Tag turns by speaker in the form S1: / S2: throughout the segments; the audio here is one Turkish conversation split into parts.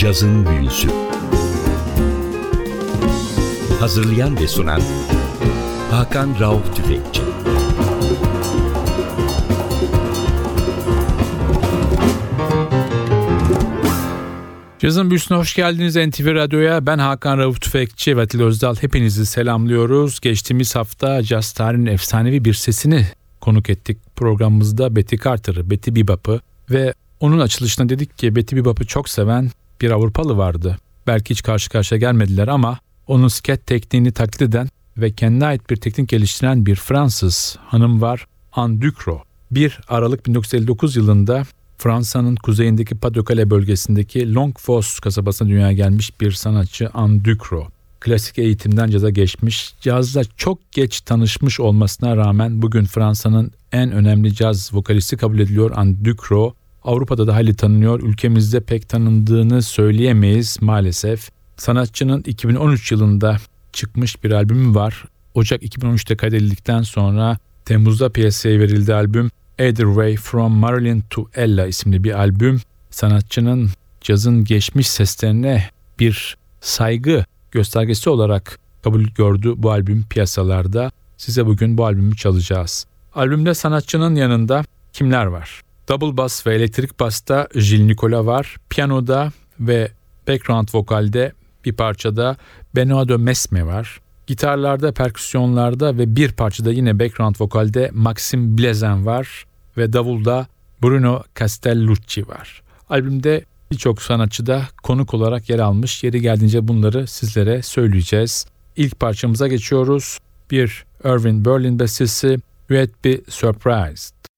S1: Cazın Büyüsü Hazırlayan ve sunan Hakan Rauf Tüfekçi
S2: Cazın Büyüsü'ne hoş geldiniz NTV Radyo'ya. Ben Hakan Rauf Tüfekçi ve Atil Özdal. Hepinizi selamlıyoruz. Geçtiğimiz hafta Jazz tarihinin efsanevi bir sesini konuk ettik. Programımızda Betty Carter'ı, Betty Bebop'ı ve onun açılışında dedik ki Betty Bebop'u çok seven bir Avrupalı vardı. Belki hiç karşı karşıya gelmediler ama onun sket tekniğini taklit eden ve kendine ait bir teknik geliştiren bir Fransız hanım var, Anne Ducrot. 1 Aralık 1959 yılında Fransa'nın kuzeyindeki Pas-de-Calais bölgesindeki Longfoss kasabasına dünyaya gelmiş bir sanatçı Anne Ducrot. Klasik eğitimden caza geçmiş, cazla çok geç tanışmış olmasına rağmen bugün Fransa'nın en önemli caz vokalisti kabul ediliyor Anne Ducrot. Avrupa'da da hali tanınıyor, ülkemizde pek tanındığını söyleyemeyiz maalesef. Sanatçının 2013 yılında çıkmış bir albümü var. Ocak 2013'te kaydedildikten sonra Temmuz'da piyasaya verildi albüm. Either Way From Marilyn to Ella isimli bir albüm. Sanatçının cazın geçmiş seslerine bir saygı göstergesi olarak kabul gördü bu albüm piyasalarda. Size bugün bu albümü çalacağız. Albümde sanatçının yanında kimler var? Double bass ve elektrik basta Jill Nicola var. Piyanoda ve background vokalde bir parçada Benoît de Mesme var. Gitarlarda, perküsyonlarda ve bir parçada yine background vokalde Maxim Blezen var ve davulda Bruno Castellucci var. Albümde birçok sanatçı da konuk olarak yer almış. Yeri geldiğince bunları sizlere söyleyeceğiz. İlk parçamıza geçiyoruz. Bir Irving Berlin bestesi You'd Be Surprised.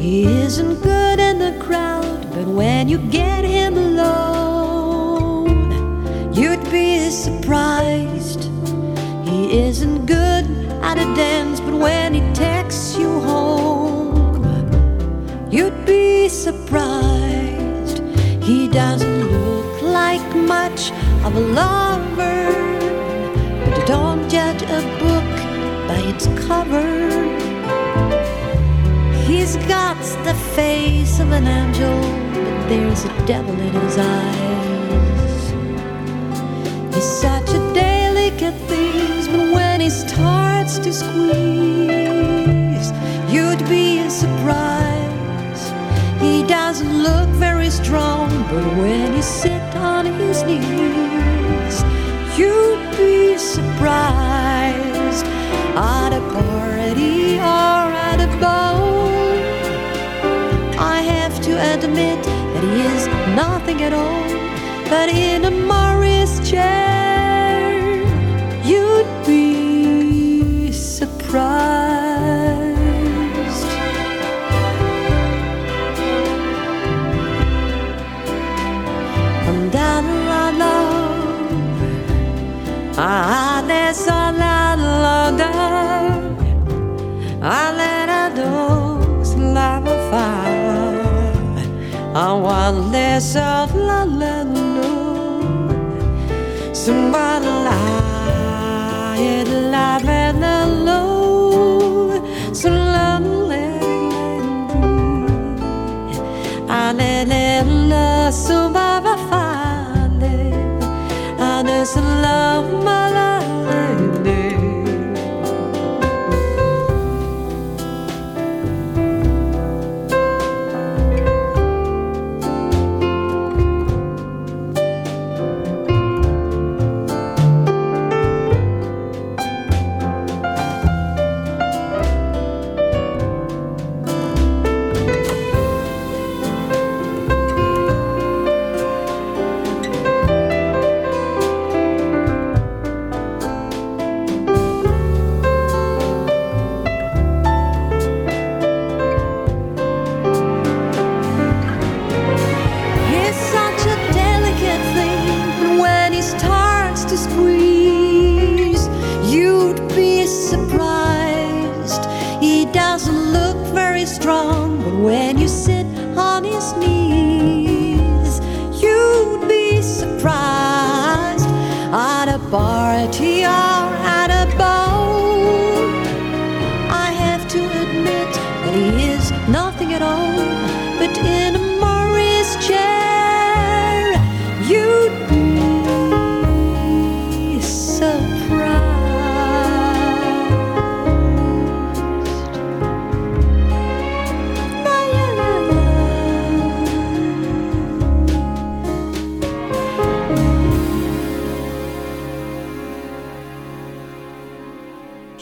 S3: He isn't good in the crowd, but when you get him alone, you'd be surprised. He isn't good at a dance, but when he takes you home, you'd be surprised. He doesn't look like much of a lover, but don't judge a book by its cover. Face of an angel, but there's a devil in his eyes. He's such a delicate thing, but when he starts to squeeze, you'd be surprised. He doesn't look very strong, but when you sit on his knees, you'd be surprised at a party or at a ball admit that he is nothing at all, but in a Morris chair, you'd be surprised. And down la la, ah, there's a la da, on one less of la la no somebody la la la la so la la la la so ba ba fa le ane so la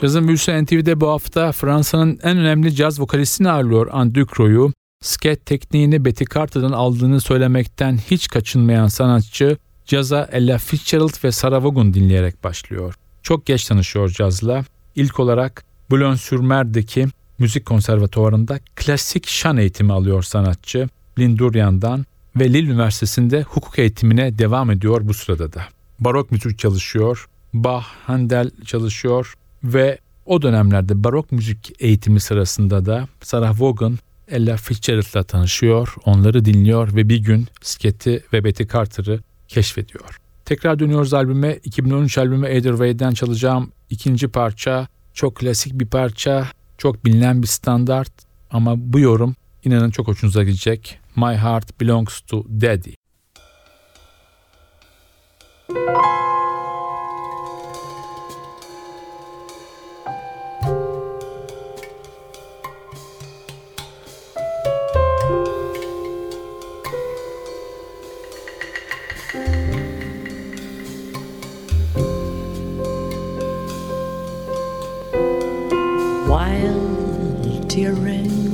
S2: Cazın büyüsü NTV'de bu hafta Fransa'nın en önemli caz vokalistini ağırlıyor Anne Ducro'yu. Sket tekniğini Betty Carter'dan aldığını söylemekten hiç kaçınmayan sanatçı caza Ella Fitzgerald ve Sarah Vaughan dinleyerek başlıyor. Çok geç tanışıyor cazla. İlk olarak Boulogne-sur-Mer'deki müzik konservatuvarında klasik şan eğitimi alıyor sanatçı Lindurian'dan ve Lille Üniversitesi'nde hukuk eğitimine devam ediyor bu sırada da. Barok müzik çalışıyor, Bach, Handel çalışıyor ve o dönemlerde barok müzik eğitimi sırasında da Sarah Vaughan Ella Fitzgerald'la tanışıyor, onları dinliyor ve bir gün Sket'i ve Betty Carter'ı keşfediyor. Tekrar dönüyoruz albüme. 2013 albümü Either Way'den çalacağım ikinci parça. Çok klasik bir parça, çok bilinen bir standart ama bu yorum inanın çok hoşunuza gidecek. My Heart Belongs to Daddy.
S3: while tearing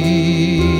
S3: see.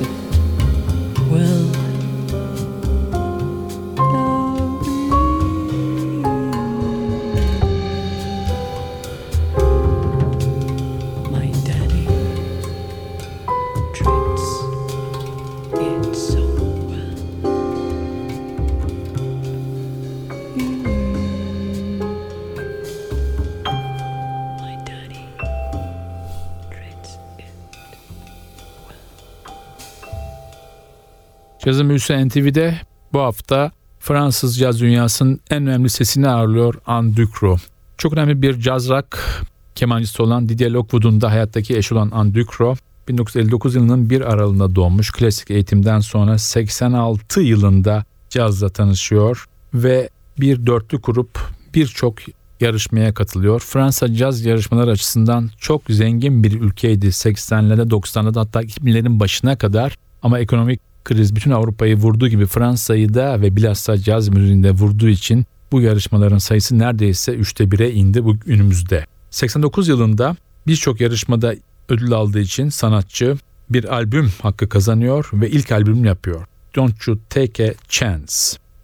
S3: Well,
S2: Cazın Büyüsü NTV'de bu hafta Fransız caz dünyasının en önemli sesini ağırlıyor Anne Ducro. Çok önemli bir caz rock kemancısı olan Didier Lockwood'un da hayattaki eşi olan Anne Ducro 1959 yılının bir aralığında doğmuş. Klasik eğitimden sonra 86 yılında cazla tanışıyor ve bir dörtlü kurup birçok yarışmaya katılıyor. Fransa caz yarışmaları açısından çok zengin bir ülkeydi 80'lerde 90'larda hatta 2000'lerin başına kadar ama ekonomik kriz bütün Avrupa'yı vurduğu gibi Fransa'yı da ve bilhassa caz müziğinde vurduğu için bu yarışmaların sayısı neredeyse üçte bire indi bu günümüzde. 89 yılında birçok yarışmada ödül aldığı için sanatçı bir albüm hakkı kazanıyor ve ilk albüm yapıyor. Don't You Take a Chance.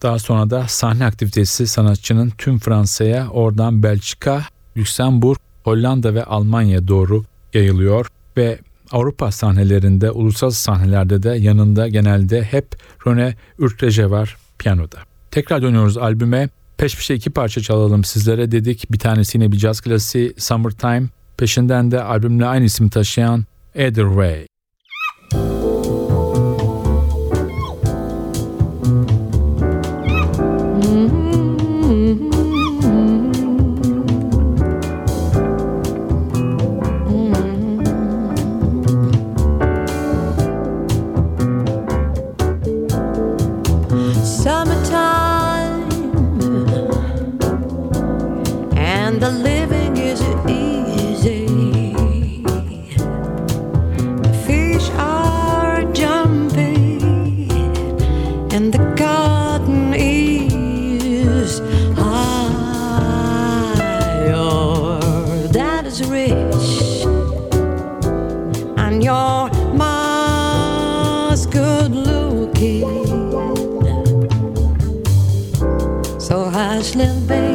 S2: Daha sonra da sahne aktivitesi sanatçının tüm Fransa'ya, oradan Belçika, Lüksemburg, Hollanda ve Almanya doğru yayılıyor ve Avrupa sahnelerinde, uluslararası sahnelerde de yanında genelde hep Rene Ürtreje var piyanoda. Tekrar dönüyoruz albüme. Peş peşe iki parça çalalım sizlere dedik. Bir tanesi yine bir caz klasiği Summertime. Peşinden de albümle aynı isim taşıyan Either Way.
S3: This little baby.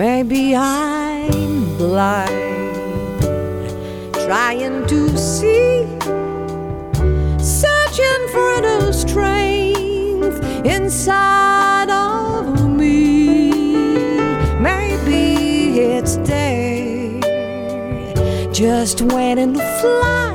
S3: Maybe I'm blind, trying to see, searching for inner strength inside of me. Maybe it's day, just waiting to fly.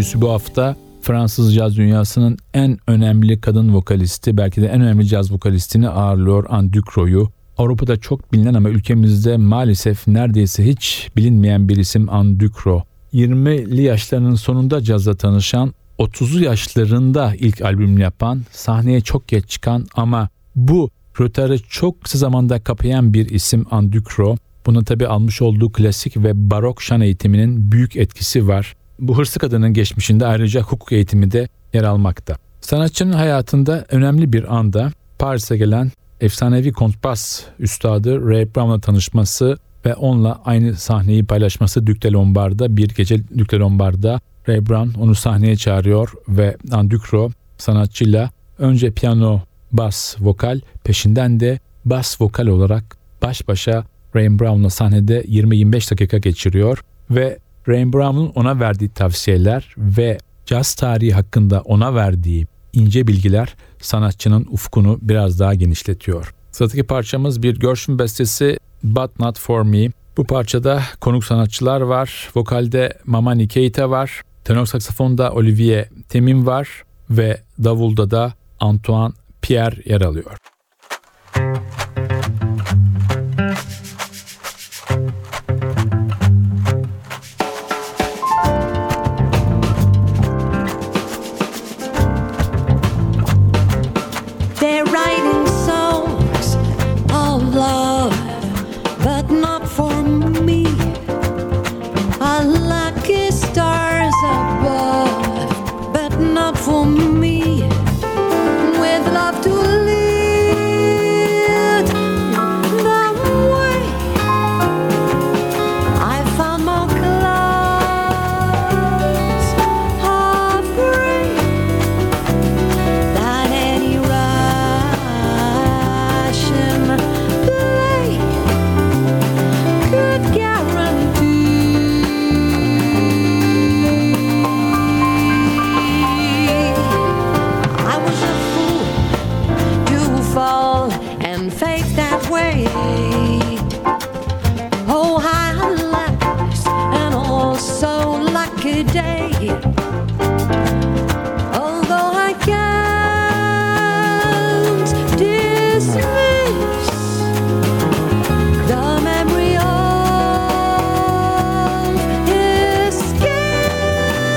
S2: Büyüsü bu hafta Fransız caz dünyasının en önemli kadın vokalisti, belki de en önemli caz vokalistini ağırlıyor Anne Ducro'yu. Avrupa'da çok bilinen ama ülkemizde maalesef neredeyse hiç bilinmeyen bir isim Anne Ducro. 20'li yaşlarının sonunda cazla tanışan, 30'lu yaşlarında ilk albümünü yapan, sahneye çok geç çıkan ama bu rötarı çok kısa zamanda kapayan bir isim Anne Ducro. Buna tabi almış olduğu klasik ve barok şan eğitiminin büyük etkisi var. Bu hırslı kadının geçmişinde ayrıca hukuk eğitimi de yer almakta. Sanatçının hayatında önemli bir anda Paris'e gelen efsanevi kontrbas üstadı Ray Brown'la tanışması ve onunla aynı sahneyi paylaşması Duke de Lombard'da bir gece Duke de Lombard'da Ray Brown onu sahneye çağırıyor ve Anne Ducro sanatçıyla önce piyano, bas, vokal peşinden de bas vokal olarak baş başa Ray Brown'la sahnede 20-25 dakika geçiriyor ve Ray Brown'un ona verdiği tavsiyeler ve caz tarihi hakkında ona verdiği ince bilgiler sanatçının ufkunu biraz daha genişletiyor. Sıradaki parçamız bir Gershwin bestesi But Not For Me. Bu parçada konuk sanatçılar var. Vokalde Mamani Keita var. Tenor saksafonda Olivier Temin var ve davulda da Antoine Pierre yer alıyor.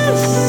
S4: Yes!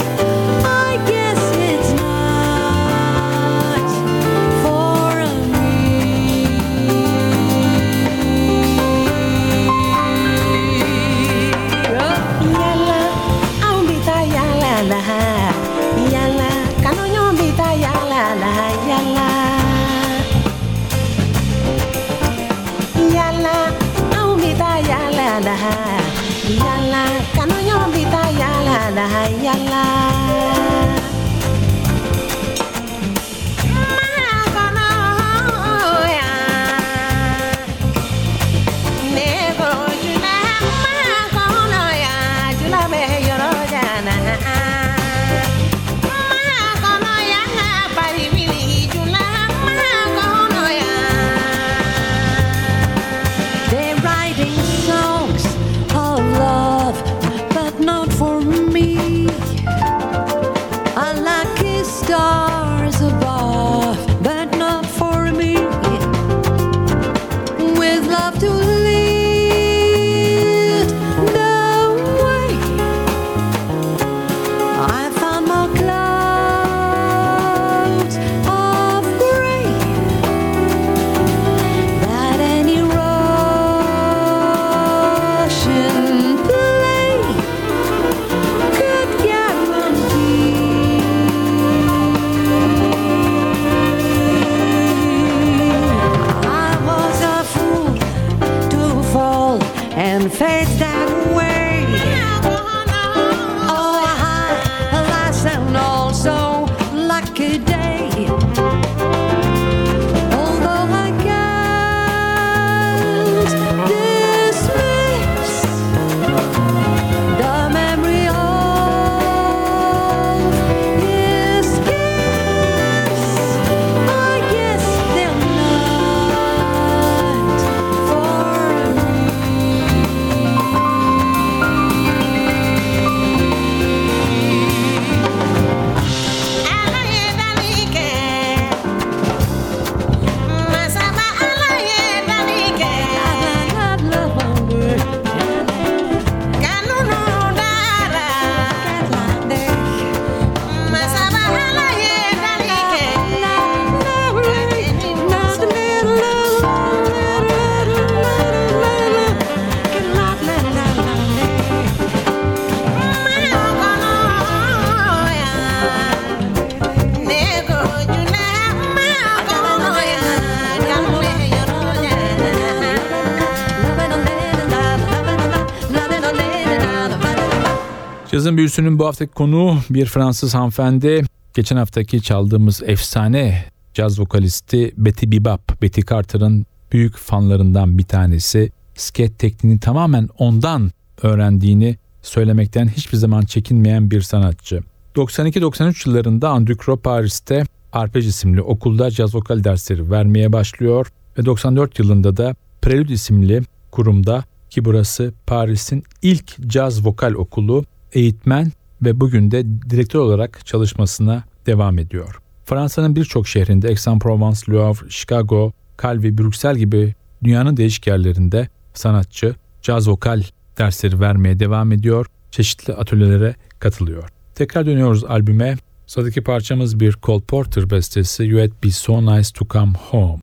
S2: Cazın büyüsünün bu haftaki konuğu bir Fransız hanımefendi. Geçen haftaki çaldığımız efsane caz vokalisti Betty Bibap, Betty Carter'ın büyük fanlarından bir tanesi. Sket tekniğini tamamen ondan öğrendiğini söylemekten hiçbir zaman çekinmeyen bir sanatçı. 92-93 yıllarında Andukro Paris'te Arpej isimli okulda caz vokal dersleri vermeye başlıyor ve 94 yılında da Prelude isimli kurumda ki burası Paris'in ilk caz vokal okulu eğitmen ve bugün de direktör olarak çalışmasına devam ediyor. Fransa'nın birçok şehrinde Aix-en-Provence, Le Havre, Chicago, Calvi, Brüksel gibi dünyanın değişik yerlerinde sanatçı caz vokal dersleri vermeye devam ediyor, çeşitli atölyelere katılıyor. Tekrar dönüyoruz albüme. Sıradaki parçamız bir Cole Porter bestesi You'd Be So Nice To Come Home.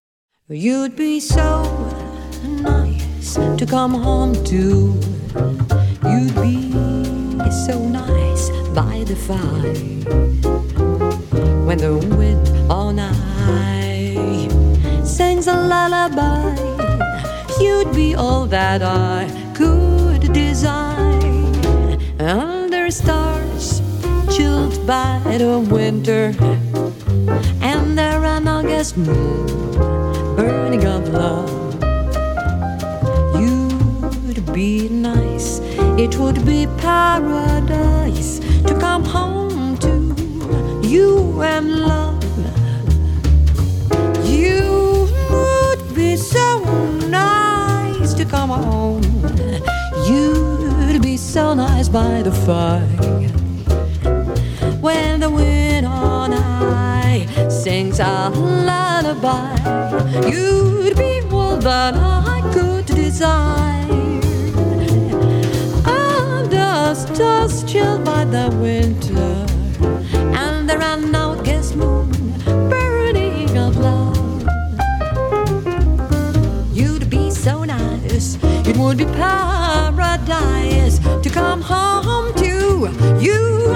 S3: You'd be so nice to come home to. You'd be so nice by the fire when the wind all night sings a lullaby. You'd be all that I could desire under stars chilled by the winter and there an August moon burning of love. You'd be nice, it would be paradise to come home to you and love. You would be so nice to come home. You'd be so nice by the fire when the wind on high sings a lullaby. You'd be all that I could desire. Stars chilled by the winter, and there are no guest moon burning of love. You'd be so nice, it would be paradise to come home to you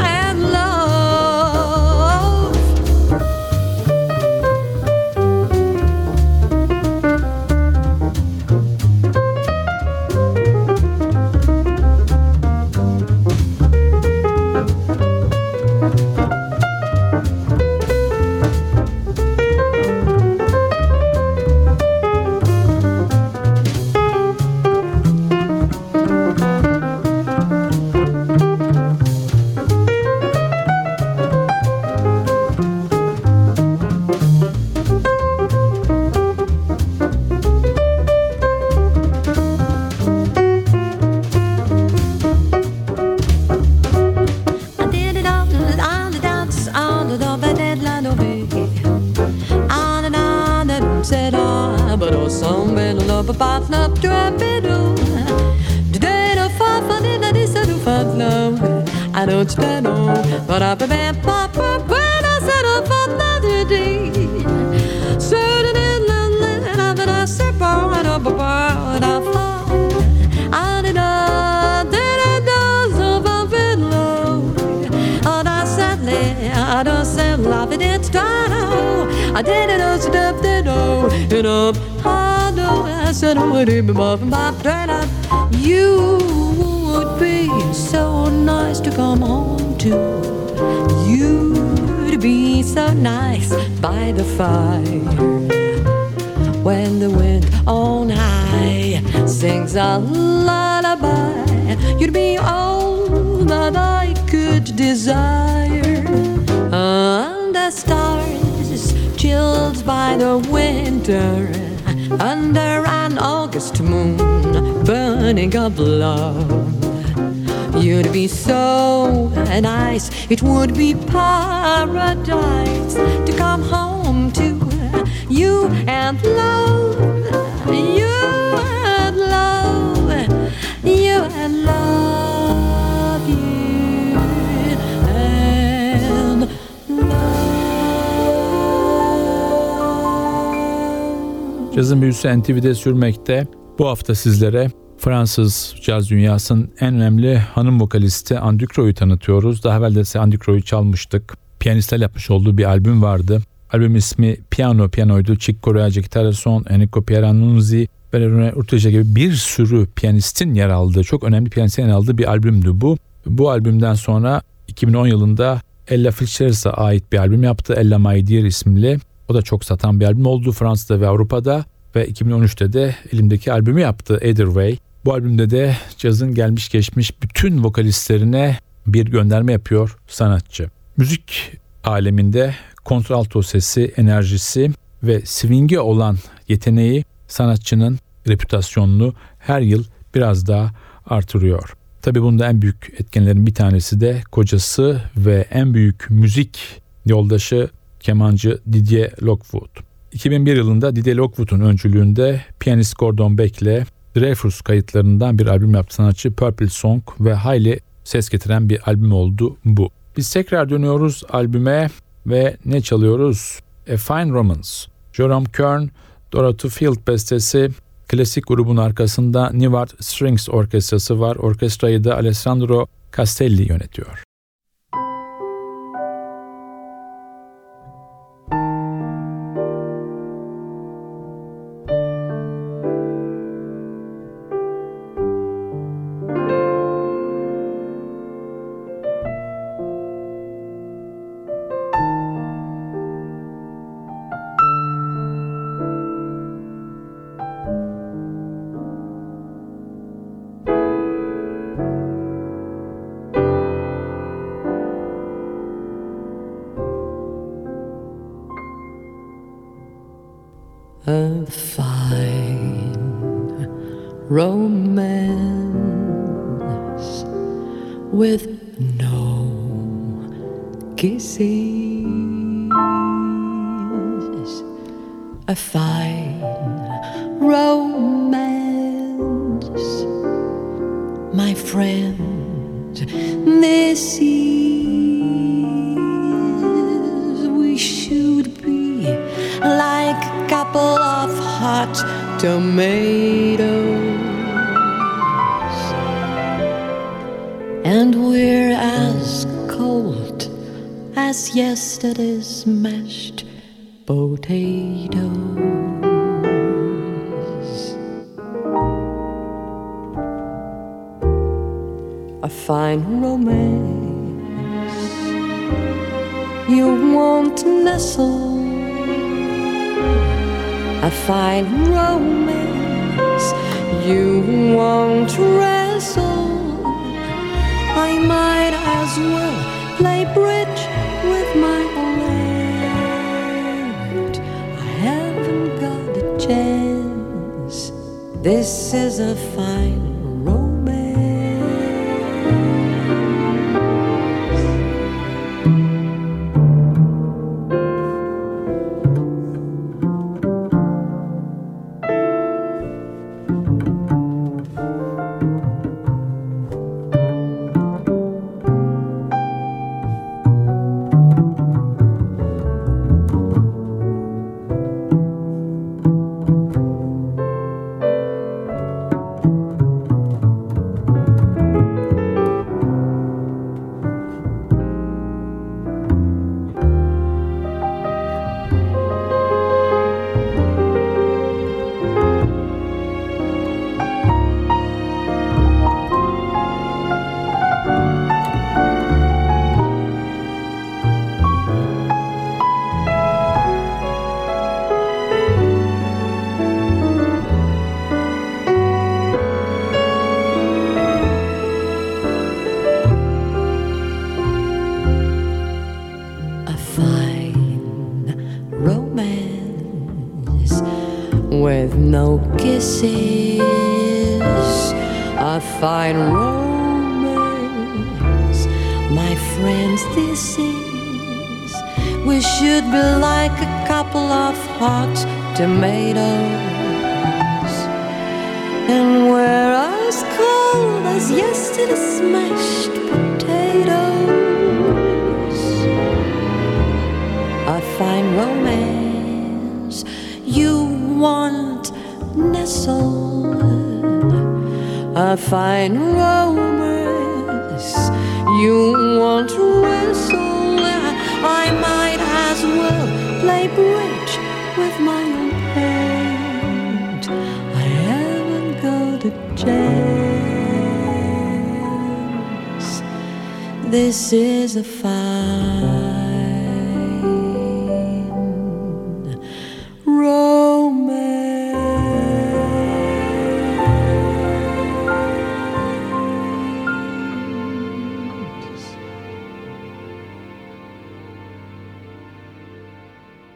S3: nice by the fire when the wind on high sings a lullaby. You'd be all that I could desire. Under stars, chilled by the winter, under an August moon, burning of love. You'd be so nice, it would be paradise to come home to you and love, you and love, you and love, you and love.
S2: Cazın büyüsü NTV'de sürmekte. Bu hafta sizlere Fransız caz dünyasının en önemli hanım vokalisti Andy Croy'u tanıtıyoruz. Daha evvel de size Andy Croy'u çalmıştık. Piyanistler yapmış olduğu bir albüm vardı. Albüm ismi Piano Piano'ydu. Chick Corea, Gitarra Son, Enrico Pieranunzi ve Rene Urteja gibi bir sürü piyanistin yer aldığı, çok önemli piyanistin yer aldığı bir albümdü bu. Bu albümden sonra 2010 yılında Ella Fitzgerald'a ait bir albüm yaptı. Ella My isimli. O da çok satan bir albüm oldu Fransa'da ve Avrupa'da. Ve 2013'te de elimdeki albümü yaptı Either Way. Bu albümde de cazın gelmiş geçmiş bütün vokalistlerine bir gönderme yapıyor sanatçı. Müzik aleminde kontralto sesi, enerjisi ve swing'e olan yeteneği sanatçının reputasyonunu her yıl biraz daha artırıyor. Tabi bunda en büyük etkenlerin bir tanesi de kocası ve en büyük müzik yoldaşı kemancı Didier Lockwood. 2001 yılında Didier Lockwood'un öncülüğünde piyanist Gordon Beck ile Dreyfus kayıtlarından bir albüm yaptı sanatçı Purple Song ve hayli ses getiren bir albüm oldu bu. Biz tekrar dönüyoruz albüme ve ne çalıyoruz? A Fine Romance. Jerome Kern, Dorothy Field bestesi Klasik grubun arkasında Nivard Strings Orkestrası var. Orkestrayı da Alessandro Castelli yönetiyor.
S3: A fine romance with no kisses, a fine romance, my friend. This is couple of hot tomatoes. And we're as cold as yesterday's mashed potatoes. A fine romance you won't nestle a fine romance you won't wrestle. I might as well play bridge with my land. I haven't got a chance. This is a fine friends, this is. We should be like a couple of hot tomatoes. And we're as cold as yesterday's mashed potatoes a fine romance you want nestle a fine romance you want to wrestle I might as well play bridge with my own hand. I haven't got a chance. This is a fine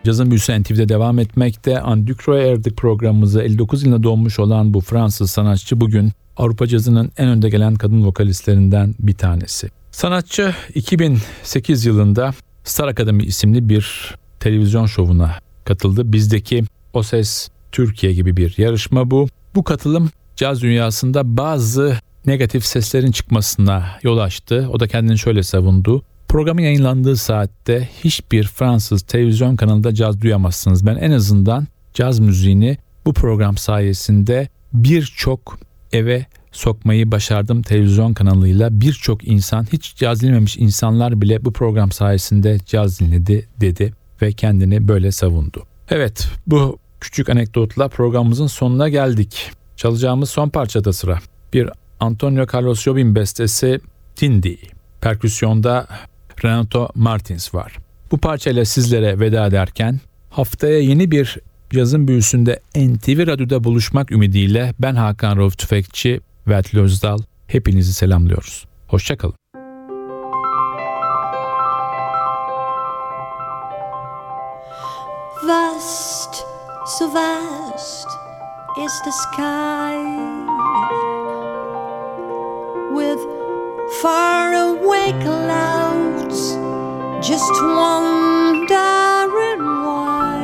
S2: Cazın büyüsü NTV'de devam etmekte. Andukro'ya erdik programımıza 59 yılında doğmuş olan bu Fransız sanatçı bugün Avrupa cazının en önde gelen kadın vokalistlerinden bir tanesi. Sanatçı 2008 yılında Star Academy isimli bir televizyon şovuna katıldı. Bizdeki O Ses Türkiye gibi bir yarışma bu. Bu katılım caz dünyasında bazı negatif seslerin çıkmasına yol açtı. O da kendini şöyle savundu. Programın yayınlandığı saatte hiçbir Fransız televizyon kanalında caz duyamazsınız. Ben en azından caz müziğini bu program sayesinde birçok eve sokmayı başardım televizyon kanalıyla. Birçok insan hiç caz dinlememiş insanlar bile bu program sayesinde caz dinledi dedi ve kendini böyle savundu. Evet bu küçük anekdotla programımızın sonuna geldik. Çalacağımız son parçada sıra. Bir Antonio Carlos Jobim bestesi Tindi. Perküsyonda Renato Martins var. Bu parçayla sizlere veda ederken haftaya yeni bir yazın büyüsünde NTV Radyo'da buluşmak ümidiyle ben Hakan Rauf Tüfekçi ve Özdal hepinizi selamlıyoruz. Hoşçakalın.
S3: Vast, so vast is the sky with far away clouds just wondering why.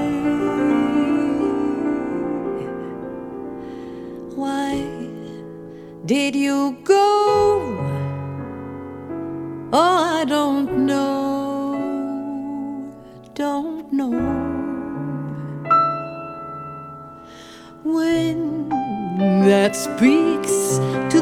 S3: Why did you go? Oh i don't know. Don't know. When that speaks to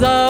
S3: So.